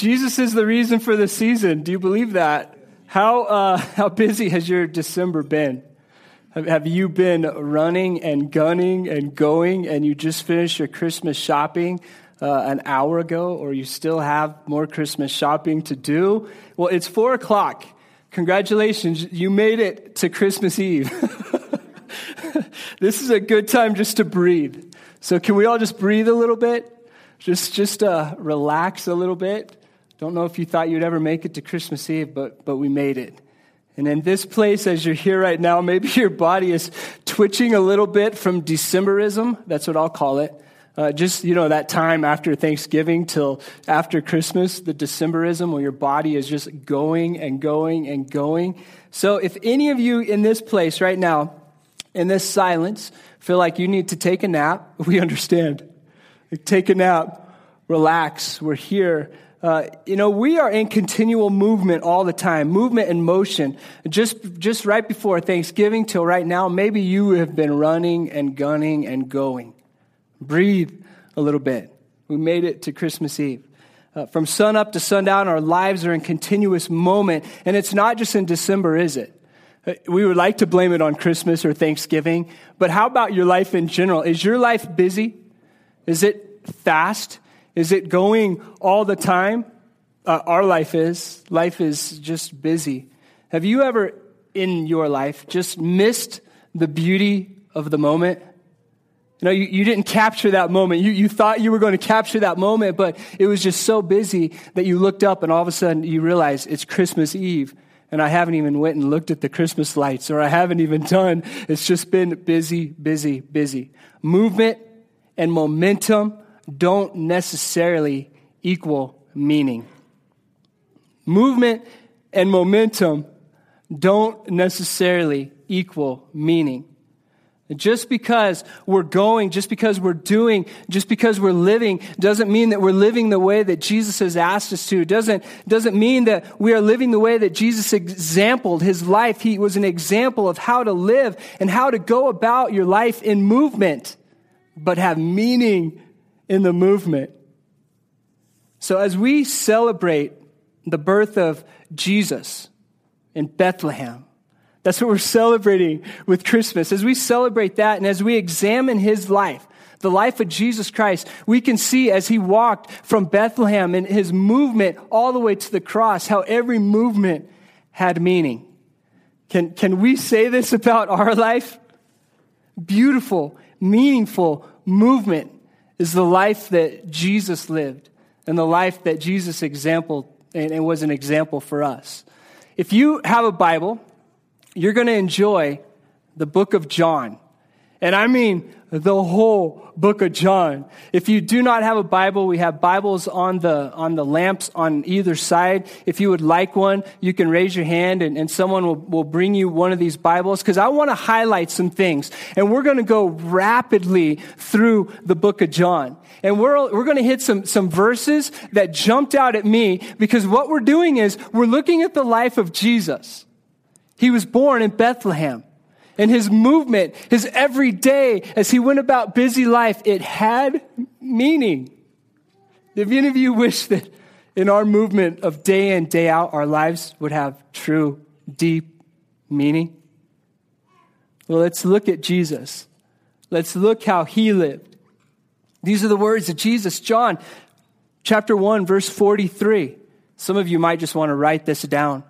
Jesus is the reason for the season. Do you believe that? How, uh, how busy has your December been? Have, you been running and gunning and going and you just finished your Christmas shopping uh, an hour ago or you still have more Christmas shopping to do? Well, it's four o'clock. Congratulations, you made it to Christmas Eve. this is a good time just to breathe. So, can we all just breathe a little bit? Just, just uh, relax a little bit. Don't know if you thought you'd ever make it to Christmas Eve, but, but we made it. And in this place, as you're here right now, maybe your body is twitching a little bit from Decemberism. That's what I'll call it. Uh, just, you know, that time after Thanksgiving till after Christmas, the Decemberism, where your body is just going and going and going. So if any of you in this place right now, in this silence, feel like you need to take a nap, we understand. Take a nap, relax. We're here. Uh, you know, we are in continual movement all the time, movement and motion. Just, just right before Thanksgiving till right now, maybe you have been running and gunning and going. Breathe a little bit. We made it to Christmas Eve. Uh, from sun up to sundown, our lives are in continuous moment. And it's not just in December, is it? Uh, we would like to blame it on Christmas or Thanksgiving, but how about your life in general? Is your life busy? Is it fast? Is it going all the time? Uh, our life is. Life is just busy. Have you ever in your life just missed the beauty of the moment? You know, you, you didn't capture that moment. You, you thought you were going to capture that moment, but it was just so busy that you looked up and all of a sudden you realize it's Christmas Eve and I haven't even went and looked at the Christmas lights or I haven't even done. It's just been busy, busy, busy. Movement and momentum don't necessarily equal meaning. Movement and momentum don't necessarily equal meaning. Just because we're going, just because we're doing, just because we're living, doesn't mean that we're living the way that Jesus has asked us to. Doesn't, doesn't mean that we are living the way that Jesus exampled his life. He was an example of how to live and how to go about your life in movement, but have meaning in the movement. So as we celebrate the birth of Jesus in Bethlehem, that's what we're celebrating with Christmas. As we celebrate that and as we examine his life, the life of Jesus Christ, we can see as he walked from Bethlehem and his movement all the way to the cross, how every movement had meaning. Can, can we say this about our life? Beautiful, meaningful movement is the life that Jesus lived and the life that Jesus exampled and, and was an example for us. If you have a Bible, you're going to enjoy the book of John. And I mean the whole book of John. If you do not have a Bible, we have Bibles on the, on the lamps on either side. If you would like one, you can raise your hand and, and someone will, will bring you one of these Bibles because I want to highlight some things. And we're going to go rapidly through the book of John. And we're, we're going to hit some, some verses that jumped out at me because what we're doing is we're looking at the life of Jesus. He was born in Bethlehem. And his movement, his everyday, as he went about busy life, it had meaning. If any of you wish that in our movement of day in, day out, our lives would have true, deep meaning? Well, let's look at Jesus. Let's look how he lived. These are the words of Jesus. John chapter 1, verse 43. Some of you might just want to write this down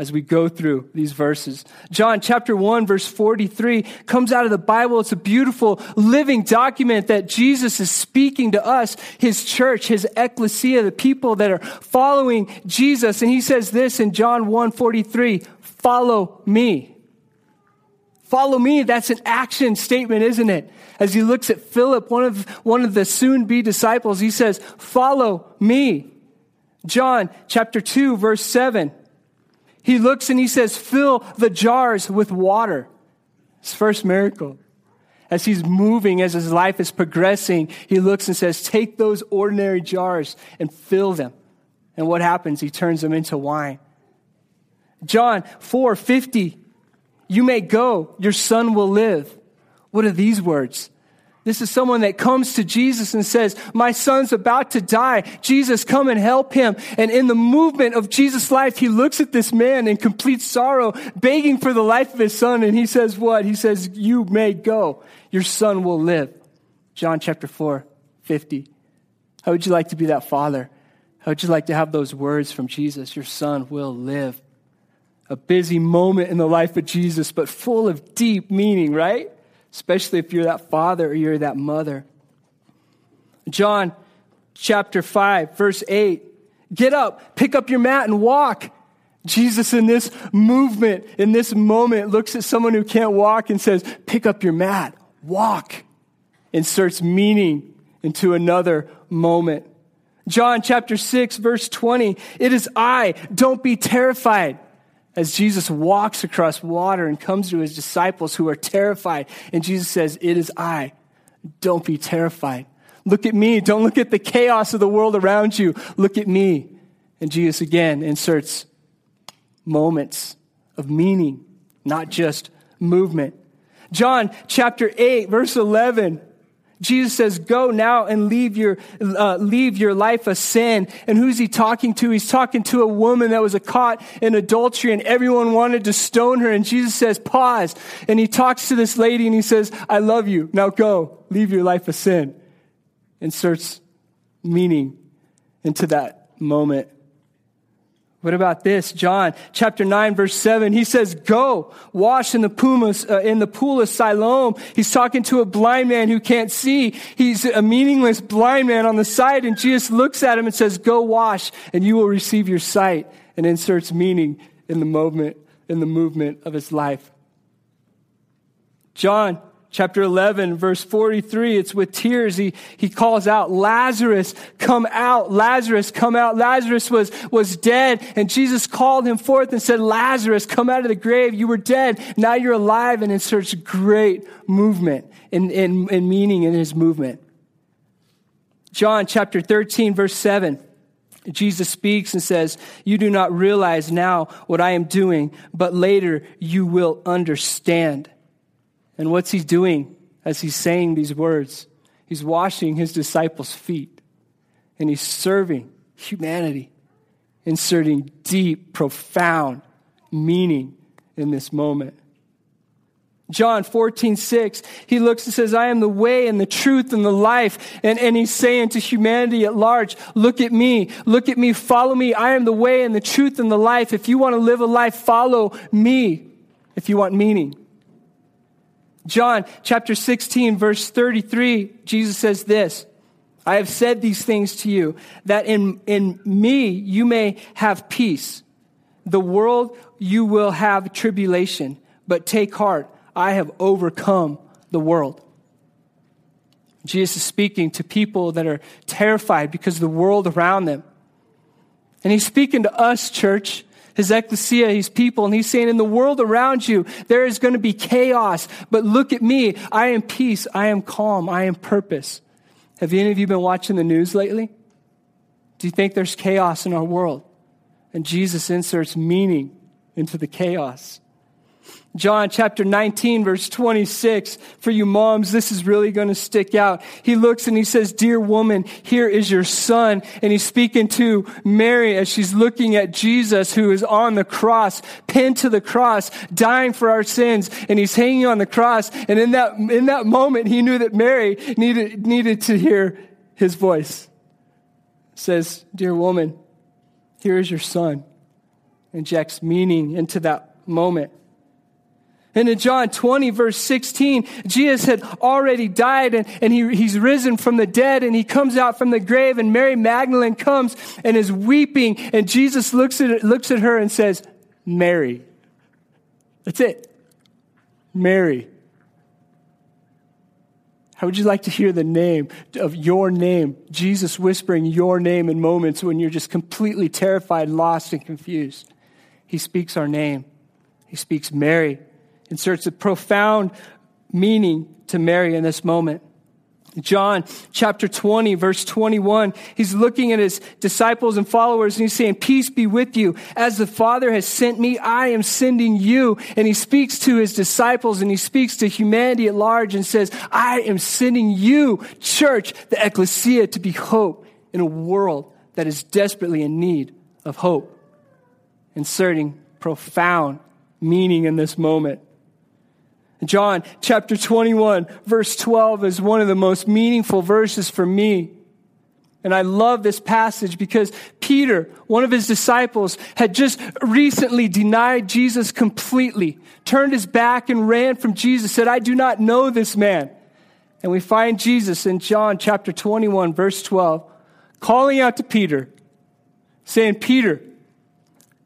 as we go through these verses. John chapter 1 verse 43 comes out of the Bible. It's a beautiful living document that Jesus is speaking to us, his church, his ecclesia, the people that are following Jesus. And he says this in John 1 43, follow me. Follow me. That's an action statement, isn't it? As he looks at Philip, one of, one of the soon be disciples, he says, follow me. John chapter 2 verse 7. He looks and he says, Fill the jars with water. His first miracle. As he's moving, as his life is progressing, he looks and says, Take those ordinary jars and fill them. And what happens? He turns them into wine. John 4 50. You may go, your son will live. What are these words? This is someone that comes to Jesus and says, My son's about to die. Jesus, come and help him. And in the movement of Jesus' life, he looks at this man in complete sorrow, begging for the life of his son. And he says, What? He says, You may go. Your son will live. John chapter 4, 50. How would you like to be that father? How would you like to have those words from Jesus? Your son will live. A busy moment in the life of Jesus, but full of deep meaning, right? Especially if you're that father or you're that mother. John chapter 5, verse 8. Get up, pick up your mat, and walk. Jesus, in this movement, in this moment, looks at someone who can't walk and says, Pick up your mat, walk. Inserts meaning into another moment. John chapter 6, verse 20. It is I, don't be terrified as Jesus walks across water and comes to his disciples who are terrified. And Jesus says, It is I. Don't be terrified. Look at me. Don't look at the chaos of the world around you. Look at me. And Jesus again inserts moments of meaning, not just movement. John chapter 8, verse 11. Jesus says, go now and leave your, uh, leave your life of sin. And who's he talking to? He's talking to a woman that was caught in adultery and everyone wanted to stone her. And Jesus says, pause. And he talks to this lady and he says, I love you. Now go, leave your life of sin. Inserts meaning into that moment. What about this? John chapter 9 verse 7. He says, go wash in the, pumas, uh, in the pool of Siloam. He's talking to a blind man who can't see. He's a meaningless blind man on the side and Jesus looks at him and says, go wash and you will receive your sight and inserts meaning in the moment, in the movement of his life. John chapter 11, verse 43, it's with tears. He, he calls out, Lazarus, come out. Lazarus, come out. Lazarus was, was dead. And Jesus called him forth and said, Lazarus, come out of the grave. You were dead. Now you're alive. And inserts great movement and, and, and meaning in his movement. John chapter 13, verse 7. Jesus speaks and says, You do not realize now what I am doing, but later you will understand. And what's he doing as he's saying these words? He's washing his disciples' feet and he's serving humanity, inserting deep, profound meaning in this moment. John 14, 6, he looks and says, I am the way and the truth and the life. And, and he's saying to humanity at large, look at me, look at me, follow me. I am the way and the truth and the life. If you want to live a life, follow me if you want meaning. John chapter 16, verse 33, Jesus says this I have said these things to you, that in, in me you may have peace. The world you will have tribulation, but take heart, I have overcome the world. Jesus is speaking to people that are terrified because of the world around them. And he's speaking to us, church his ecclesia, his people, and he's saying, in the world around you, there is going to be chaos, but look at me. I am peace. I am calm. I am purpose. Have any of you been watching the news lately? Do you think there's chaos in our world? And Jesus inserts meaning into the chaos. John chapter 19, verse 26. For you moms, this is really going to stick out. He looks and he says, Dear woman, here is your son. And he's speaking to Mary as she's looking at Jesus who is on the cross, pinned to the cross, dying for our sins. And he's hanging on the cross. And in that, in that moment, he knew that Mary needed, needed to hear his voice. says, Dear woman, here is your son. Injects meaning into that moment. And in John 20, verse 16, Jesus had already died and, and he, he's risen from the dead and he comes out from the grave and Mary Magdalene comes and is weeping and Jesus looks at, looks at her and says, Mary. That's it. Mary. How would you like to hear the name of your name, Jesus whispering your name in moments when you're just completely terrified, lost, and confused? He speaks our name. He speaks Mary inserts a profound meaning to Mary in this moment. John chapter 20, verse 21, he's looking at his disciples and followers and he's saying, Peace be with you. As the Father has sent me, I am sending you. And he speaks to his disciples and he speaks to humanity at large and says, I am sending you, church, the ecclesia, to be hope in a world that is desperately in need of hope. Inserting profound meaning in this moment. John chapter 21, verse 12 is one of the most meaningful verses for me. And I love this passage because Peter, one of his disciples, had just recently denied Jesus completely, turned his back and ran from Jesus, said, I do not know this man. And we find Jesus in John chapter 21, verse 12, calling out to Peter, saying, Peter,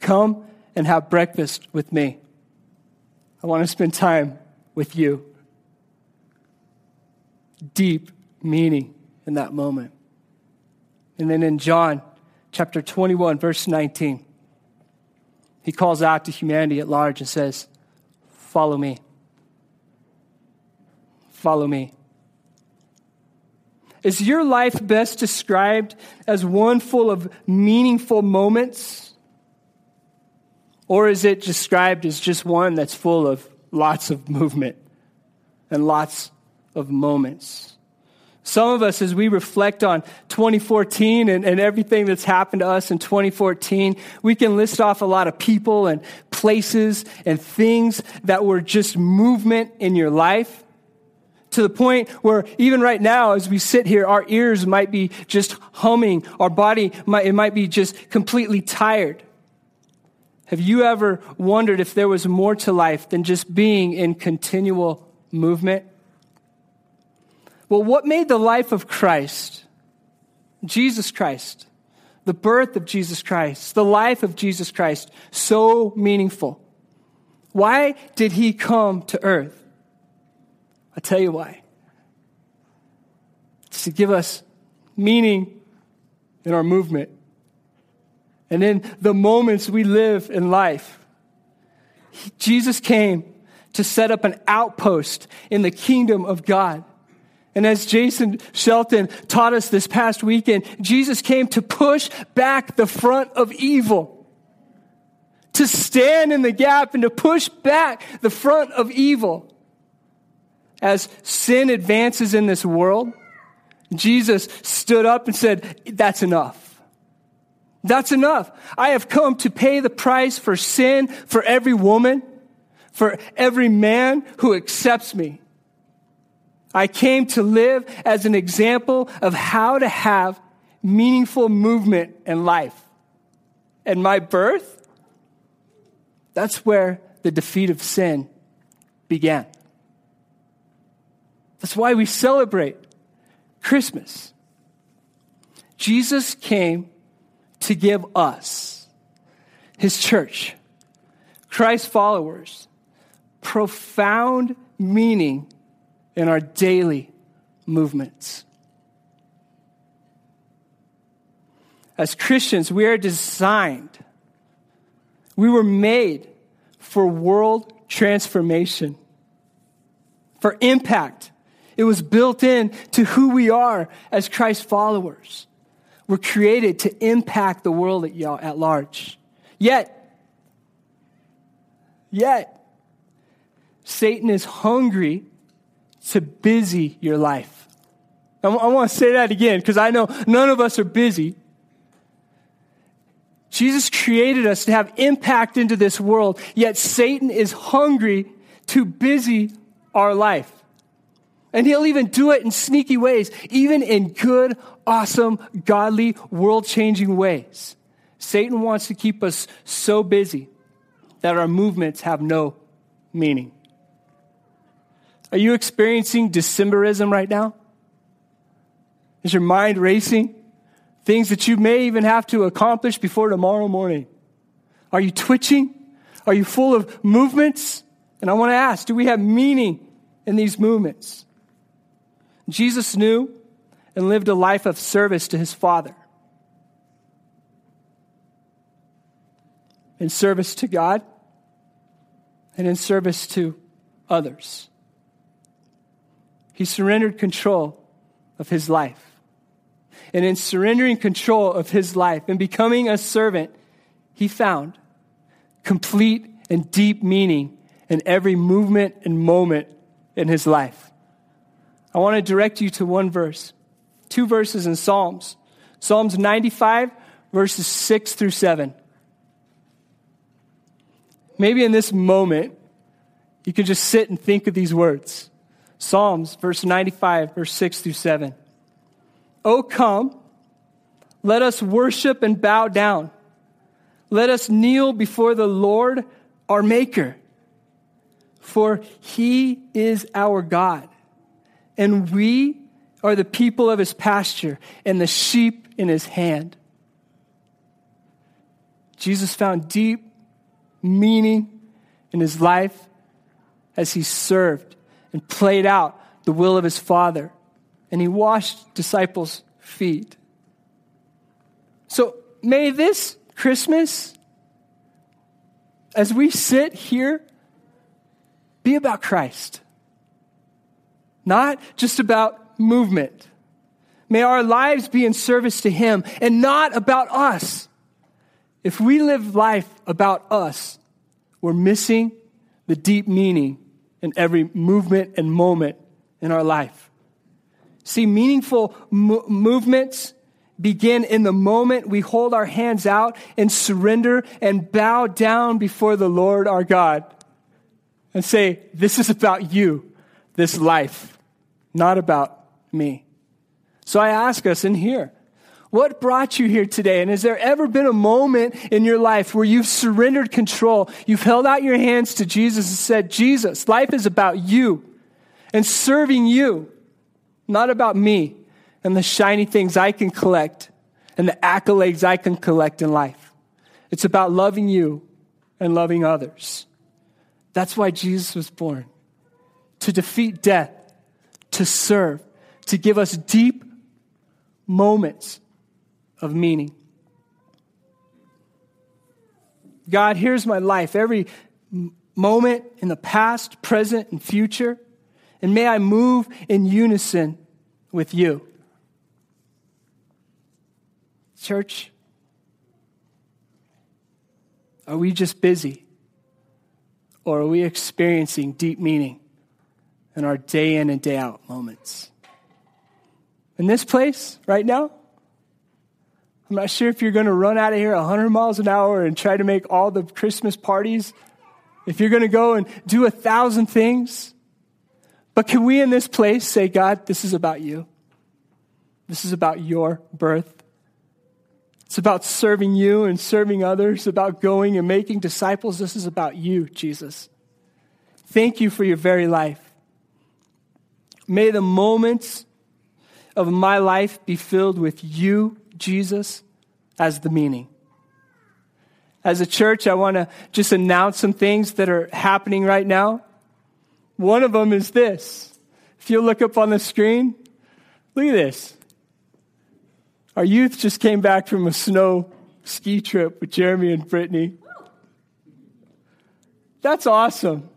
come and have breakfast with me. I want to spend time with you. Deep meaning in that moment. And then in John chapter 21, verse 19, he calls out to humanity at large and says, Follow me. Follow me. Is your life best described as one full of meaningful moments? Or is it described as just one that's full of lots of movement and lots of moments. Some of us, as we reflect on 2014 and, and, everything that's happened to us in 2014, we can list off a lot of people and places and things that were just movement in your life to the point where even right now, as we sit here, our ears might be just humming, our body might, it might be just completely tired. Have you ever wondered if there was more to life than just being in continual movement? Well, what made the life of Christ, Jesus Christ, the birth of Jesus Christ, the life of Jesus Christ, so meaningful? Why did he come to earth? I'll tell you why. It's to give us meaning in our movement and in the moments we live in life. Jesus came to set up an outpost in the kingdom of God. And as Jason Shelton taught us this past weekend, Jesus came to push back the front of evil, to stand in the gap and to push back the front of evil. As sin advances in this world, Jesus stood up and said, That's enough. That's enough. I have come to pay the price for sin for every woman, for every man who accepts me. I came to live as an example of how to have meaningful movement in life. And my birth, that's where the defeat of sin began. That's why we celebrate Christmas. Jesus came to give us, his church, Christ followers, profound meaning in our daily movements. As Christians, we are designed, we were made for world transformation, for impact. It was built in to who we are as Christ followers. We're created to impact the world at, at large. Yet, yet, Satan is hungry to busy your life. I want to say that again because I know none of us are busy. Jesus created us to have impact into this world, yet Satan is hungry to busy our life. And he'll even do it in sneaky ways, even in good, awesome, godly, world changing ways. Satan wants to keep us so busy that our movements have no meaning. Are you experiencing Decemberism right now? Is your mind racing? Things that you may even have to accomplish before tomorrow morning. Are you twitching? Are you full of movements? And I want to ask do we have meaning in these movements? Jesus knew and lived a life of service to his Father. In service to God and in service to others. He surrendered control of his life. And in surrendering control of his life and becoming a servant, he found complete and deep meaning in every movement and moment in his life. I want to direct you to one verse, two verses in Psalms. Psalms 95, verses 6 through 7. Maybe in this moment, you can just sit and think of these words. Psalms, verse 95, verse 6 through 7. Oh, come, let us worship and bow down. Let us kneel before the Lord our Maker. For he is our God, and we are the people of his pasture and the sheep in his hand. Jesus found deep meaning in his life as he served and played out the will of his Father, and he washed disciples' feet. So may this Christmas, as we sit here, be about Christ, not just about movement. May our lives be in service to Him and not about us. If we live life about us, we're missing the deep meaning in every movement and moment in our life. See, meaningful mo- movements begin in the moment we hold our hands out and surrender and bow down before the Lord our God and say, This is about you, this life, not about me. So I ask us in here, what brought you here today? And has there ever been a moment in your life where you've surrendered control? You've held out your hands to Jesus and said, Jesus, life is about you and serving you, not about me and the shiny things I can collect and the accolades I can collect in life. It's about loving you and loving others. That's why Jesus was born to defeat death, to serve, to give us deep moments of meaning. God, here's my life, every moment in the past, present, and future, and may I move in unison with you. Church, are we just busy? Or are we experiencing deep meaning in our day in and day out moments? In this place right now, I'm not sure if you're going to run out of here 100 miles an hour and try to make all the Christmas parties, if you're going to go and do a thousand things. But can we in this place say, God, this is about you? This is about your birth. It's about serving you and serving others, about going and making disciples. This is about you, Jesus. Thank you for your very life. May the moments of my life be filled with you Jesus as the meaning. As a church, I want to just announce some things that are happening right now. One of them is this. If you look up on the screen, look at this. Our youth just came back from a snow ski trip with Jeremy and Brittany. That's awesome.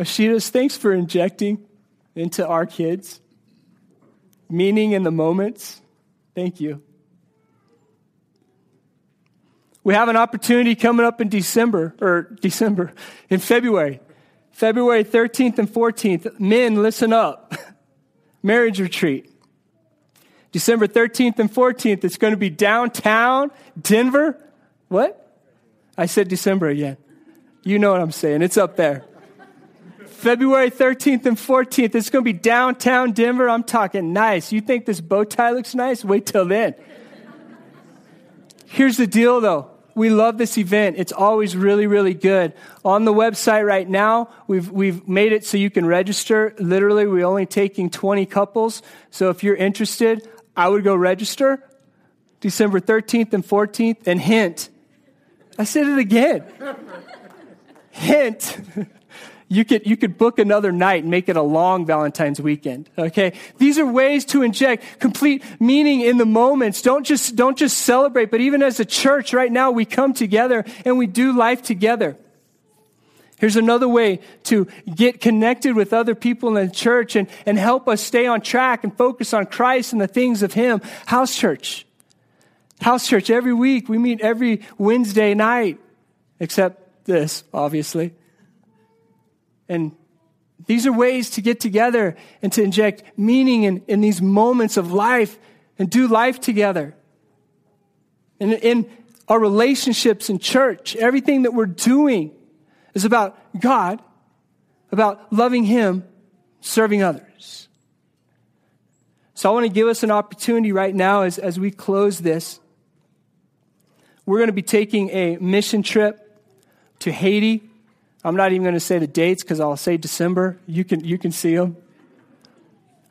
Ashitas, thanks for injecting into our kids meaning in the moments. Thank you. We have an opportunity coming up in December, or December, in February. February 13th and 14th. Men, listen up. Marriage retreat. December 13th and 14th, it's going to be downtown Denver. What? I said December again. You know what I'm saying. It's up there. February 13th and 14th. It's going to be downtown Denver. I'm talking nice. You think this bow tie looks nice? Wait till then. Here's the deal though. We love this event. It's always really, really good. On the website right now, we've, we've made it so you can register. Literally, we're only taking 20 couples. So if you're interested, I would go register December 13th and 14th. And hint, I said it again. hint. You could, you could book another night and make it a long Valentine's weekend. Okay. These are ways to inject complete meaning in the moments. Don't just, don't just celebrate, but even as a church right now, we come together and we do life together. Here's another way to get connected with other people in the church and, and help us stay on track and focus on Christ and the things of Him. House church. House church every week. We meet every Wednesday night, except this, obviously. And these are ways to get together and to inject meaning in, in these moments of life and do life together. And in our relationships in church, everything that we're doing is about God, about loving Him, serving others. So I want to give us an opportunity right now as, as we close this. We're going to be taking a mission trip to Haiti. I'm not even going to say the dates because I'll say December. You can, you can see them.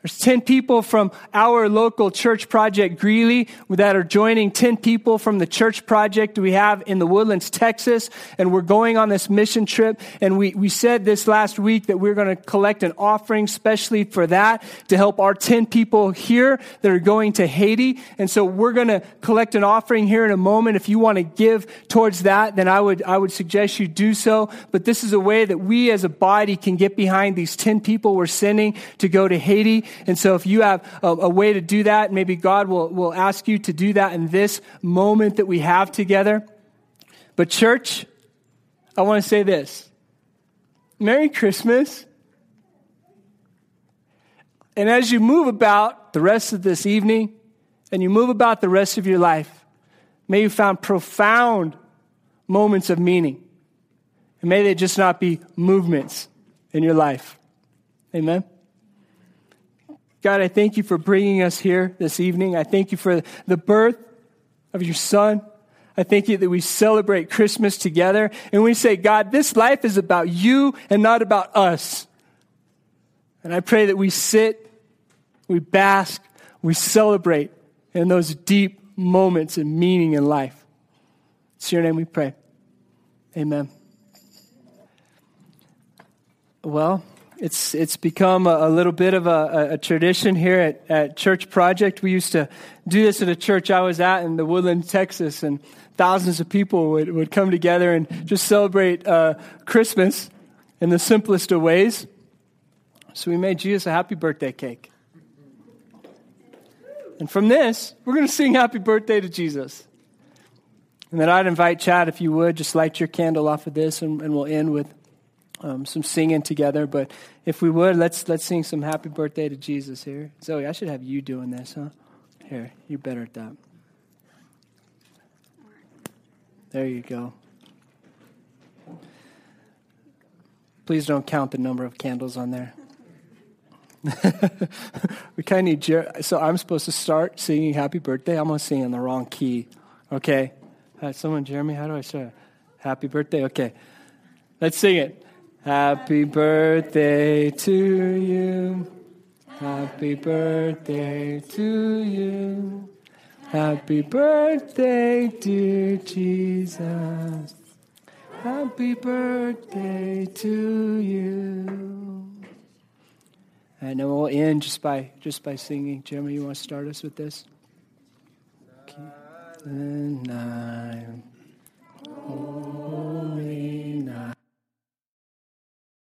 There's 10 people from our local church project, Greeley, that are joining 10 people from the church project we have in the Woodlands, Texas. And we're going on this mission trip. And we, we said this last week that we're going to collect an offering specially for that to help our 10 people here that are going to Haiti. And so we're going to collect an offering here in a moment. If you want to give towards that, then I would, I would suggest you do so. But this is a way that we as a body can get behind these 10 people we're sending to go to Haiti. And so if you have a, a, way to do that, maybe God will, will ask you to do that in this moment that we have together. But church, I want to say this. Merry Christmas. And as you move about the rest of this evening and you move about the rest of your life, may you find profound moments of meaning. And may they just not be movements in your life. Amen. God, I thank you for bringing us here this evening. I thank you for the birth of your son. I thank you that we celebrate Christmas together and we say, God, this life is about you and not about us. And I pray that we sit, we bask, we celebrate in those deep moments and meaning in life. It's your name we pray. Amen. Well, it's, it's become a, a little bit of a, a, tradition here at, at Church Project. We used to do this at a church I was at in the Woodland, Texas, and thousands of people would, would come together and just celebrate uh, Christmas in the simplest of ways. So we made Jesus a happy birthday cake. And from this, we're going to sing happy birthday to Jesus. And then I'd invite Chad, if you would, just light your candle off of this, and, and we'll end with um, some singing together. But if we would, let's let's sing some "Happy Birthday" to Jesus here. Zoe, I should have you doing this, huh? Here, you're better at that. There you go. Please don't count the number of candles on there. we kind of need Jer- so I'm supposed to start singing "Happy Birthday." I'm gonna sing in the wrong key. Okay, uh, someone, Jeremy, how do I start? Happy birthday. Okay, let's sing it. Happy birthday to you. Happy birthday to you. Happy birthday, dear Jesus. Happy birthday to you. And then we'll end just by just by singing. Jeremy, you want to start us with this? Okay. And I'm holy night.